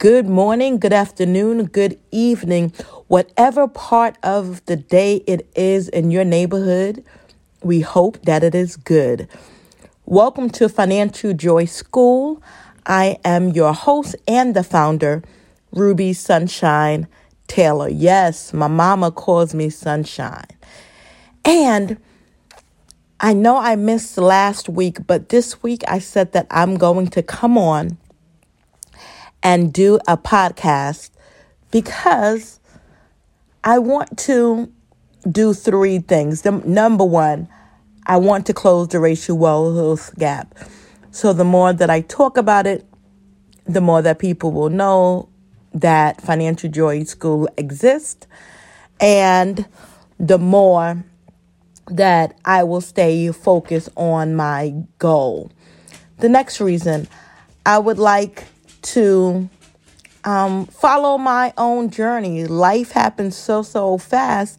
Good morning, good afternoon, good evening, whatever part of the day it is in your neighborhood. We hope that it is good. Welcome to Financial Joy School. I am your host and the founder, Ruby Sunshine Taylor. Yes, my mama calls me Sunshine. And I know I missed last week, but this week I said that I'm going to come on and do a podcast because I want to do three things. The, number one, I want to close the racial wealth gap. So the more that I talk about it, the more that people will know that Financial Joy School exists, and the more that I will stay focused on my goal. The next reason I would like to um, follow my own journey. Life happens so, so fast.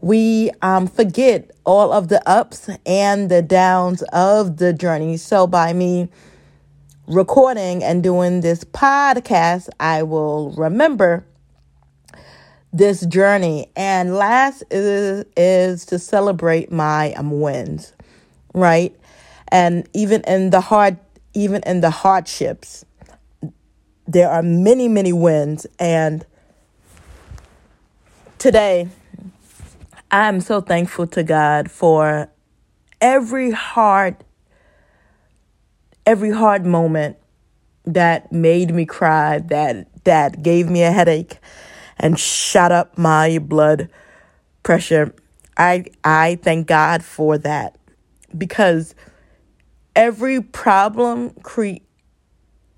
We um, forget all of the ups and the downs of the journey. So, by me recording and doing this podcast, I will remember this journey. And last is, is to celebrate my um, wins, right? And even in the hard, even in the hardships, there are many, many wins. And today, I'm so thankful to God for every hard, every hard moment that made me cry, that that gave me a headache and shot up my blood pressure. I I thank God for that because every problem creates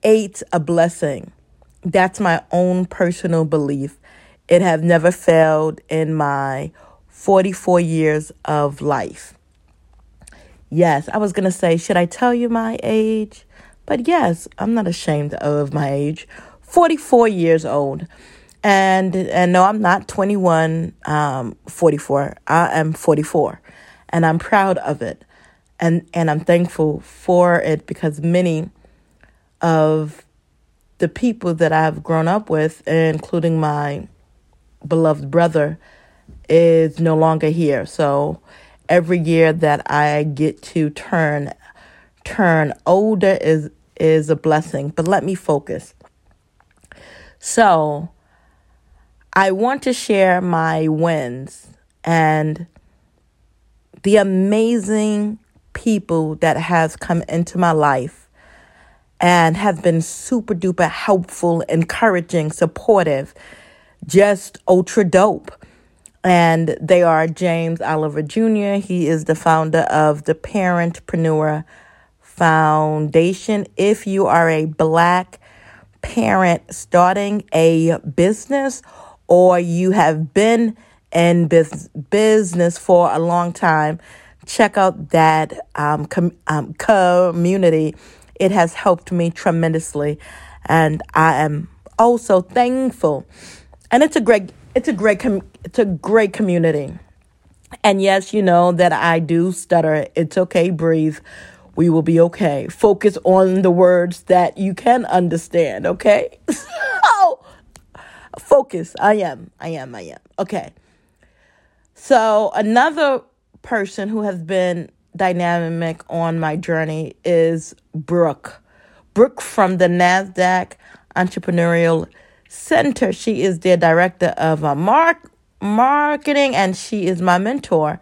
eight a blessing. That's my own personal belief. It have never failed in my 44 years of life. Yes, I was going to say, should I tell you my age? But yes, I'm not ashamed of my age. 44 years old. And and no, I'm not 21, um, 44. I am 44. And I'm proud of it. And and I'm thankful for it because many of the people that I've grown up with, including my beloved brother, is no longer here. So every year that I get to turn turn older is is a blessing. But let me focus. So I want to share my wins and the amazing people that has come into my life and have been super duper helpful, encouraging, supportive, just ultra dope. And they are James Oliver Jr., he is the founder of the Parentpreneur Foundation. If you are a black parent starting a business or you have been in business, business for a long time, check out that um, com- um, community it has helped me tremendously, and I am also thankful. And it's a great, it's a great, com- it's a great community. And yes, you know that I do stutter. It's okay, breathe. We will be okay. Focus on the words that you can understand, okay? oh, focus. I am. I am. I am. Okay. So, another person who has been dynamic on my journey is Brooke. Brooke from the NASDAQ Entrepreneurial Center. She is their director of uh, mark- marketing and she is my mentor.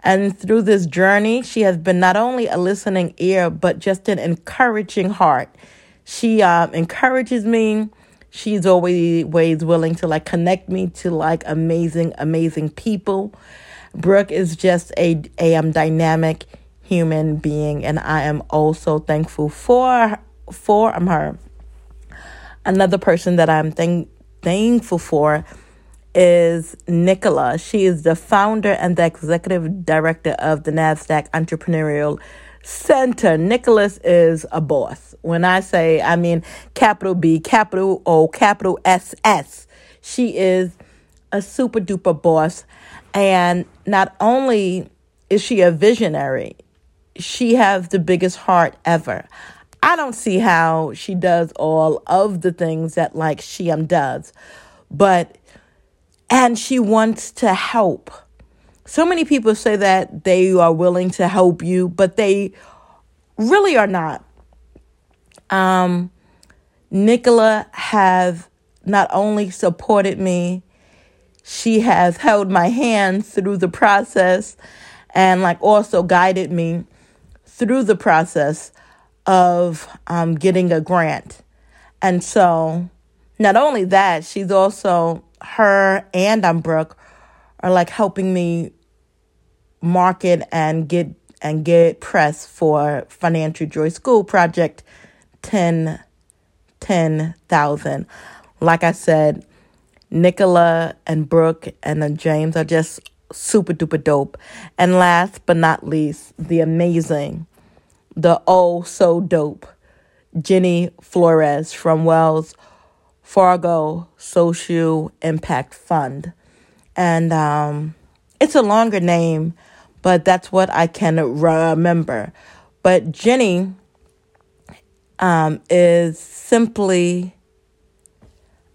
And through this journey, she has been not only a listening ear, but just an encouraging heart. She uh, encourages me. She's always ways willing to like connect me to like amazing, amazing people. Brooke is just a, a um, dynamic human being, and I am also thankful for for um, her. Another person that I'm thank, thankful for is Nicola. She is the founder and the executive director of the NASDAQ Entrepreneurial Center. Nicola is a boss. When I say, I mean capital B, capital O, capital S S. She is a super duper boss. And not only is she a visionary, she has the biggest heart ever. I don't see how she does all of the things that like Sheem does. But and she wants to help. So many people say that they are willing to help you, but they really are not. Um, Nicola have not only supported me, she has held my hand through the process and like also guided me through the process of um, getting a grant. And so, not only that, she's also her and I'm Brooke are like helping me market and get and get press for Financial Joy School Project 10 10,000. Like I said, Nicola and Brooke and then James are just super duper dope. And last but not least, the amazing, the oh so dope Jenny Flores from Wells Fargo Social Impact Fund. And um, it's a longer name, but that's what I can remember. But Jenny um, is simply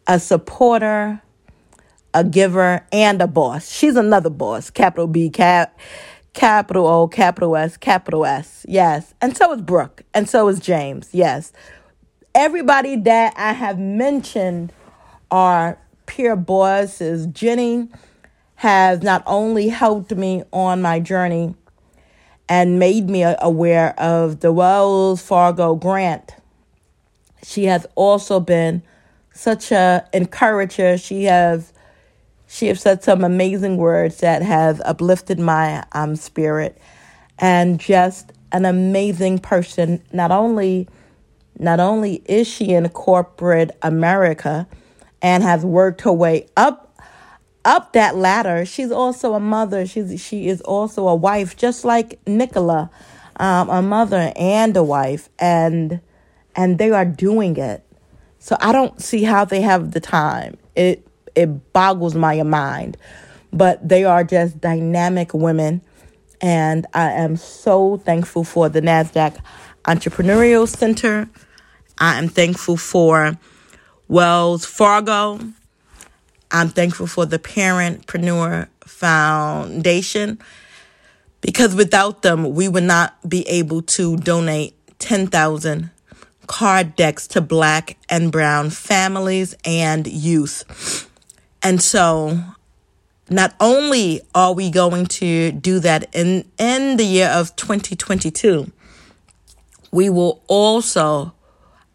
a supporter, a giver, and a boss. She's another boss, capital B, cap, capital O, capital S, capital S. Yes. And so is Brooke, and so is James. Yes everybody that I have mentioned are peer bosses. Jenny has not only helped me on my journey and made me aware of the Wells Fargo grant. She has also been such a encourager. She has she has said some amazing words that have uplifted my um, spirit and just an amazing person, not only not only is she in corporate America and has worked her way up up that ladder, she's also a mother. She's she is also a wife, just like Nicola, um, a mother and a wife, and and they are doing it. So I don't see how they have the time. It it boggles my mind, but they are just dynamic women, and I am so thankful for the Nasdaq Entrepreneurial Center. I am thankful for Wells Fargo. I'm thankful for the Parentpreneur Foundation because without them, we would not be able to donate 10,000 card decks to black and brown families and youth. And so not only are we going to do that in, in the year of 2022, we will also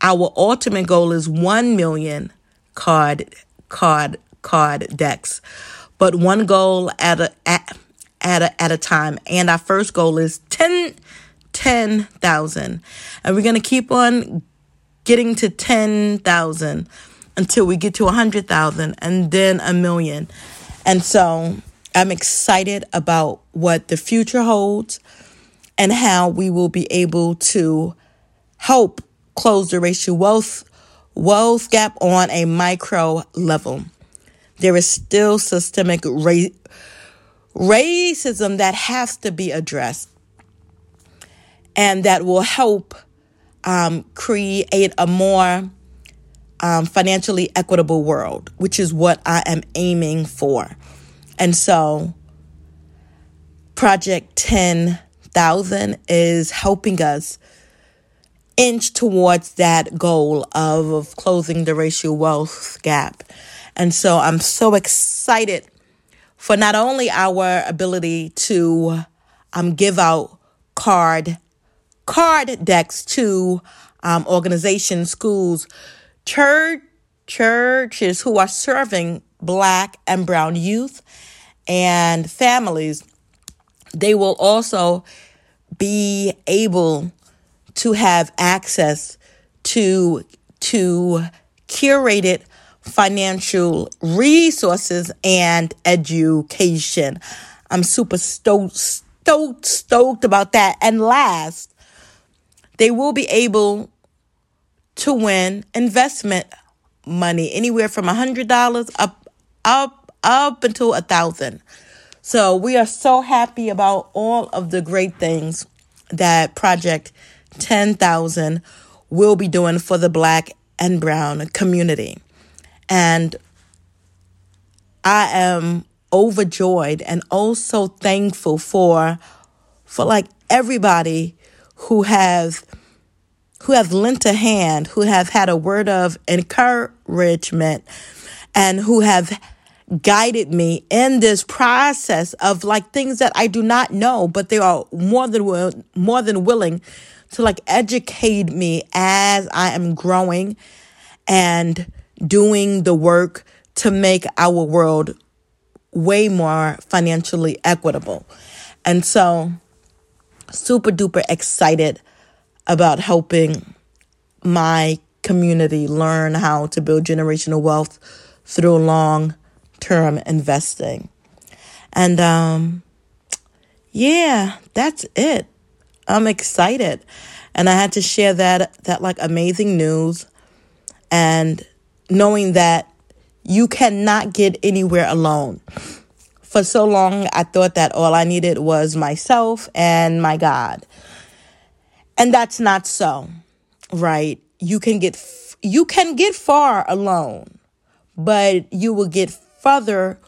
our ultimate goal is 1 million card card card decks. But one goal at a at, at a, at a time. And our first goal is 10 10,000. And we're going to keep on getting to 10,000 until we get to 100,000 and then a million. And so I'm excited about what the future holds and how we will be able to help close the racial wealth wealth gap on a micro level. There is still systemic ra- racism that has to be addressed, and that will help um, create a more um, financially equitable world, which is what I am aiming for. And so, Project 10,000 is helping us inch towards that goal of, of closing the racial wealth gap. And so I'm so excited for not only our ability to um, give out card card decks to um, organizations, schools, church churches who are serving black and brown youth and families. They will also be able to have access to to curated financial resources and education. I'm super stoked, stoked, stoked about that. And last, they will be able to win investment money anywhere from a hundred dollars up up up until a thousand. So we are so happy about all of the great things that Project 10,000 will be doing for the black and brown community. And I am overjoyed and also thankful for for like everybody who has who have lent a hand, who have had a word of encouragement, and who have guided me in this process of like things that I do not know, but they are more than more than willing to like educate me as I am growing and doing the work to make our world way more financially equitable. And so super duper excited about helping my community learn how to build generational wealth through long term investing. And um, yeah, that's it. I'm excited. And I had to share that that like amazing news and knowing that you cannot get anywhere alone. For so long I thought that all I needed was myself and my God. And that's not so, right? You can get you can get far alone, but you will get further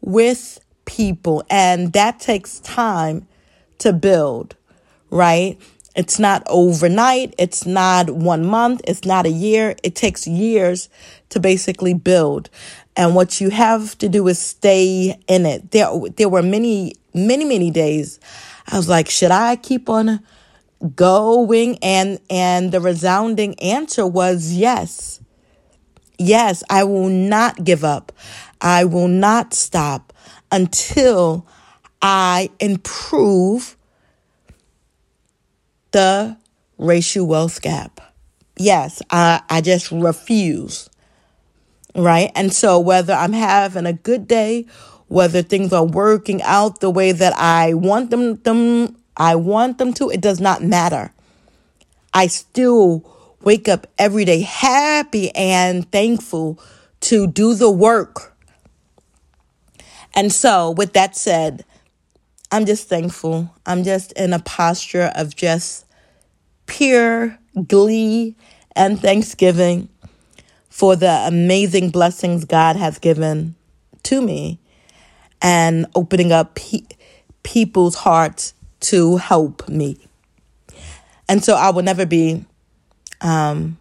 with people and that takes time to build, right? It's not overnight, it's not 1 month, it's not a year. It takes years to basically build. And what you have to do is stay in it. There there were many many many days I was like, should I keep on going and and the resounding answer was yes. Yes i will not give up. I will not stop until i improve the racial wealth gap. Yes i i just refuse right? And so whether i'm having a good day whether things are working out the way that i want them them I want them to, it does not matter. I still wake up every day happy and thankful to do the work. And so, with that said, I'm just thankful. I'm just in a posture of just pure glee and thanksgiving for the amazing blessings God has given to me and opening up pe- people's hearts to help me. And so I will never be um,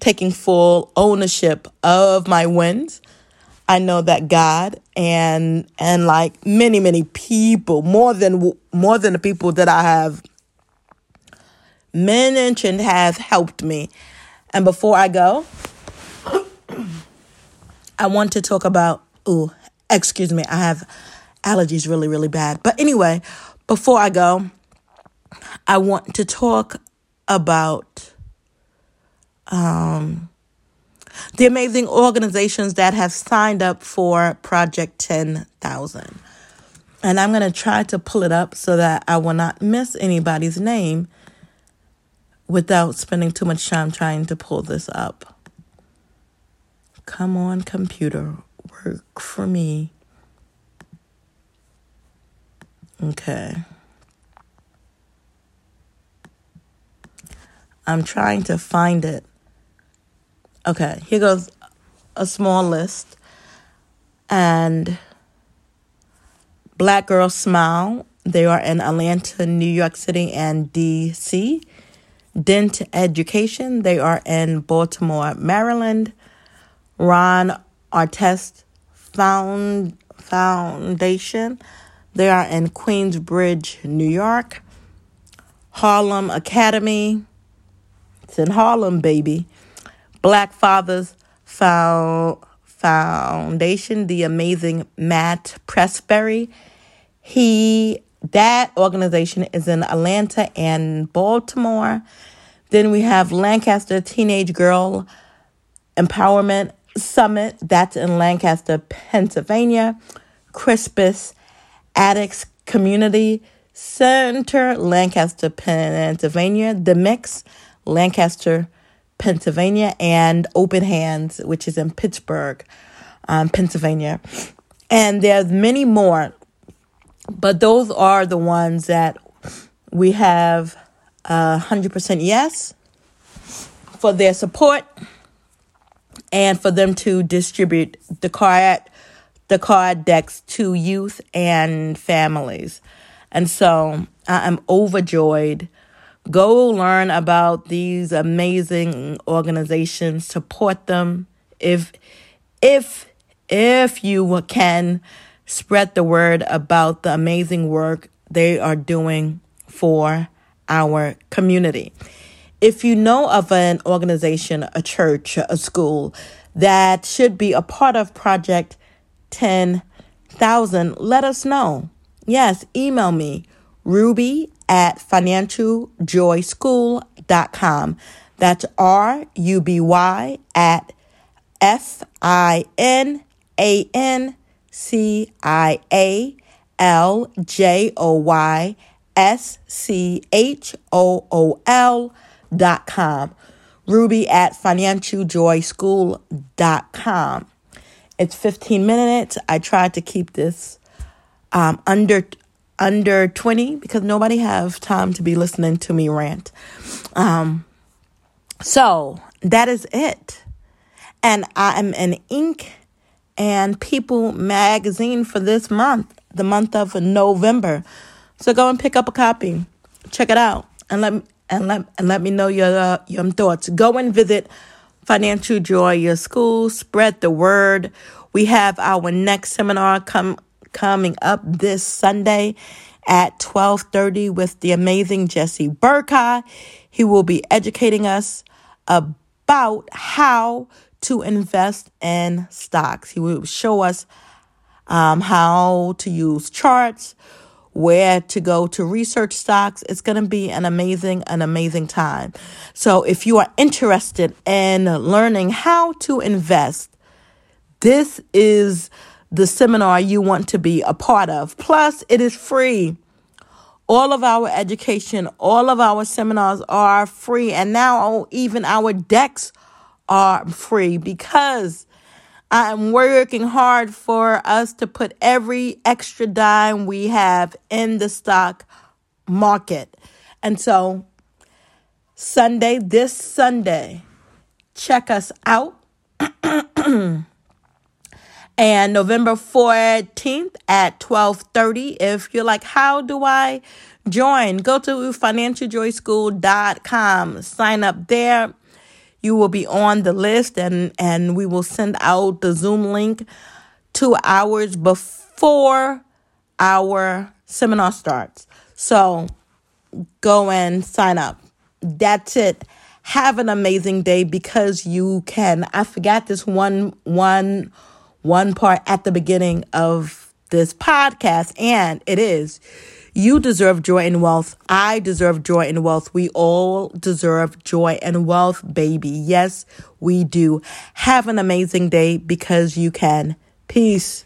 taking full ownership of my wins. I know that God and and like many many people, more than more than the people that I have mentioned, have helped me. And before I go, I want to talk about. Oh, excuse me, I have allergies really really bad. But anyway, before I go, I want to talk about um, the amazing organizations that have signed up for Project 10,000. And I'm going to try to pull it up so that I will not miss anybody's name without spending too much time trying to pull this up. Come on, computer, work for me. Okay. I'm trying to find it. Okay, here goes a small list. And Black Girl Smile, they are in Atlanta, New York City, and DC. Dent Education, they are in Baltimore, Maryland. Ron Artest Found Foundation, they are in Queensbridge, New York. Harlem Academy. It's in Harlem, baby. Black Fathers Foundation, the amazing Matt Pressberry. He that organization is in Atlanta and Baltimore. Then we have Lancaster Teenage Girl Empowerment Summit. That's in Lancaster, Pennsylvania. Crispus Attucks Community Center, Lancaster, Pennsylvania, The Mix, Lancaster, Pennsylvania, and Open Hands, which is in Pittsburgh, um, Pennsylvania. And there's many more, but those are the ones that we have a 100% yes for their support and for them to distribute the card the card decks to youth and families. And so I am overjoyed. Go learn about these amazing organizations, support them if if if you can spread the word about the amazing work they are doing for our community. If you know of an organization, a church, a school that should be a part of Project 10,000, let us know. Yes, email me, ruby at financialjoyschool.com. That's R U B Y at F I N A N C I A L J O Y S C H O O L dot com. Ruby at financialjoyschool.com. It's 15 minutes. I tried to keep this um, under under 20 because nobody have time to be listening to me rant. Um, so that is it. And I am in Ink and People magazine for this month, the month of November. So go and pick up a copy. Check it out and let and let and let me know your uh, your thoughts. Go and visit Financial Joy, your school. Spread the word. We have our next seminar come coming up this Sunday at 12:30 with the amazing Jesse Burkha. He will be educating us about how to invest in stocks. He will show us um, how to use charts, where to go to research stocks. It's going to be an amazing, an amazing time. So if you are interested in learning how to invest, this is the seminar you want to be a part of. Plus, it is free. All of our education, all of our seminars are free. And now even our decks are free because I'm working hard for us to put every extra dime we have in the stock market. And so, Sunday, this Sunday, check us out. and November 14th at 12:30 if you're like how do I join go to financialjoyschool.com sign up there you will be on the list and and we will send out the Zoom link 2 hours before our seminar starts. So go and sign up. That's it. Have an amazing day because you can. I forgot this one one one part at the beginning of this podcast and it is you deserve joy and wealth. I deserve joy and wealth. We all deserve joy and wealth, baby. Yes, we do. Have an amazing day because you can. Peace.